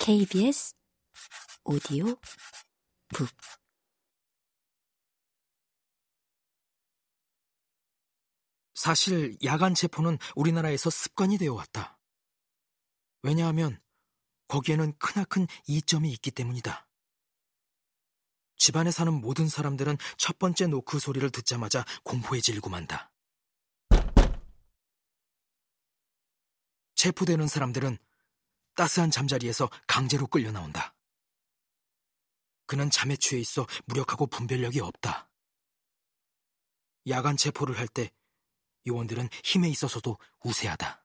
KBS 오디오 북 사실 야간 체포는 우리나라에서 습관이 되어 왔다. 왜냐하면 거기에는 크나큰 이점이 있기 때문이다. 집안에 사는 모든 사람들은 첫 번째 노크 소리를 듣자마자 공포에 질고 만다. 체포되는 사람들은 따스한 잠자리에서 강제로 끌려 나온다. 그는 잠에 취해 있어 무력하고 분별력이 없다. 야간 체포를 할 때 요원들은 힘에 있어서도 우세하다.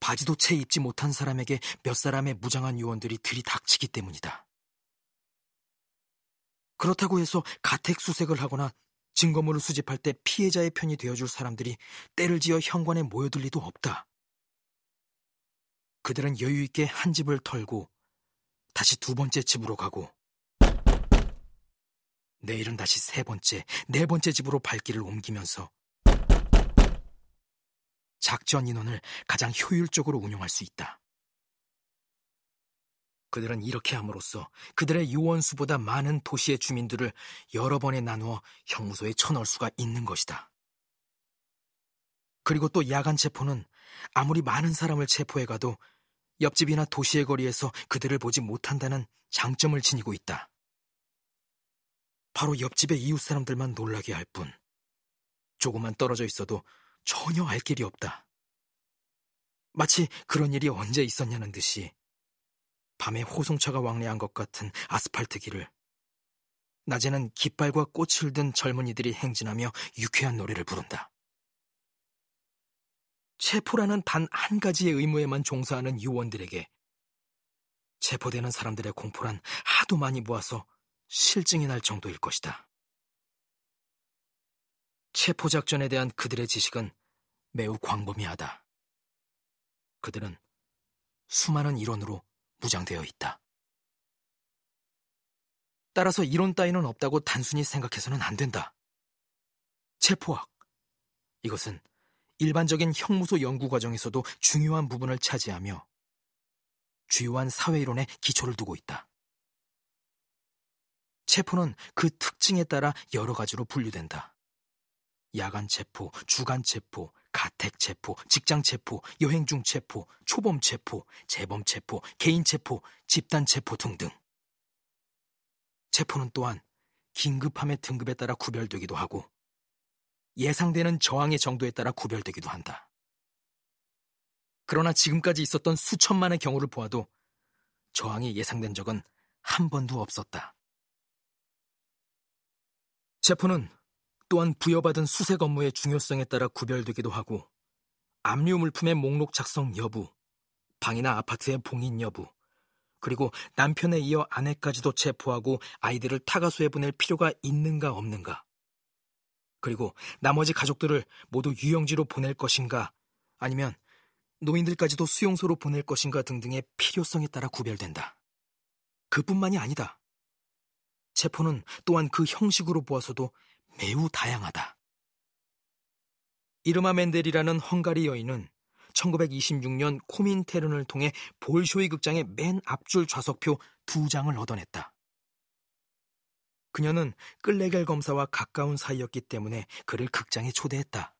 바지도 채 입지 못한 사람에게 몇 사람의 무장한 요원들이 들이닥치기 때문이다. 그렇다고 해서 가택 수색을 하거나 증거물을 수집할 때 피해자의 편이 되어줄 사람들이 때를 지어 현관에 모여들 리도 없다. 그들은 여유 있게 한 집을 털고 다시 두 번째 집으로 가고 내일은 다시 세 번째, 네 번째 집으로 발길을 옮기면서 작전 인원을 가장 효율적으로 운용할 수 있다. 그들은 이렇게 함으로써 그들의 요원수보다 많은 도시의 주민들을 여러 번에 나누어 형무소에 쳐넣을 수가 있는 것이다. 그리고 또 야간 체포는 아무리 많은 사람을 체포해 가도 옆집이나 도시의 거리에서 그들을 보지 못한다는 장점을 지니고 있다. 바로 옆집의 이웃 사람들만 놀라게 할 뿐, 조금만 떨어져 있어도 전혀 알 길이 없다. 마치 그런 일이 언제 있었냐는 듯이 밤에 호송차가 왕래한 것 같은 아스팔트 길을 낮에는 깃발과 꽃을 든 젊은이들이 행진하며 유쾌한 노래를 부른다. 체포라는 단 한 가지의 의무에만 종사하는 요원들에게 체포되는 사람들의 공포란 하도 많이 모아서 실증이 날 정도일 것이다. 체포작전에 대한 그들의 지식은 매우 광범위하다. 그들은 수많은 이론으로 무장되어 있다. 따라서 이론 따위는 없다고 단순히 생각해서는 안 된다. 체포학. 이것은 일반적인 형무소 연구 과정에서도 중요한 부분을 차지하며 주요한 사회이론의 기초를 두고 있다. 체포는 그 특징에 따라 여러 가지로 분류된다. 야간 체포, 주간 체포, 가택 체포, 직장 체포, 여행 중 체포, 초범 체포, 재범 체포, 개인 체포, 집단 체포 등등. 체포는 또한 긴급함의 등급에 따라 구별되기도 하고 예상되는 저항의 정도에 따라 구별되기도 한다. 그러나 지금까지 있었던 수천만의 경우를 보아도 저항이 예상된 적은 한 번도 없었다. 체포는 또한 부여받은 수색 업무의 중요성에 따라 구별되기도 하고 압류 물품의 목록 작성 여부, 방이나 아파트의 봉인 여부, 그리고 남편에 이어 아내까지도 체포하고 아이들을 타가소에 보낼 필요가 있는가 없는가, 그리고 나머지 가족들을 모두 유영지로 보낼 것인가, 아니면 노인들까지도 수용소로 보낼 것인가 등등의 필요성에 따라 구별된다. 그뿐만이 아니다. 체포는 또한 그 형식으로 보아서도 매우 다양하다. 이르마 멘델이라는 헝가리 여인은 1926년 코민테른을 통해 볼쇼이 극장의 맨 앞줄 좌석표 두 장을 얻어냈다. 그녀는 끌레겔 검사와 가까운 사이였기 때문에 그를 극장에 초대했다.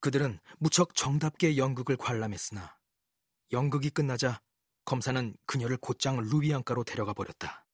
그들은 무척 정답게 연극을 관람했으나 연극이 끝나자 검사는 그녀를 곧장 루비앙가로 데려가 버렸다.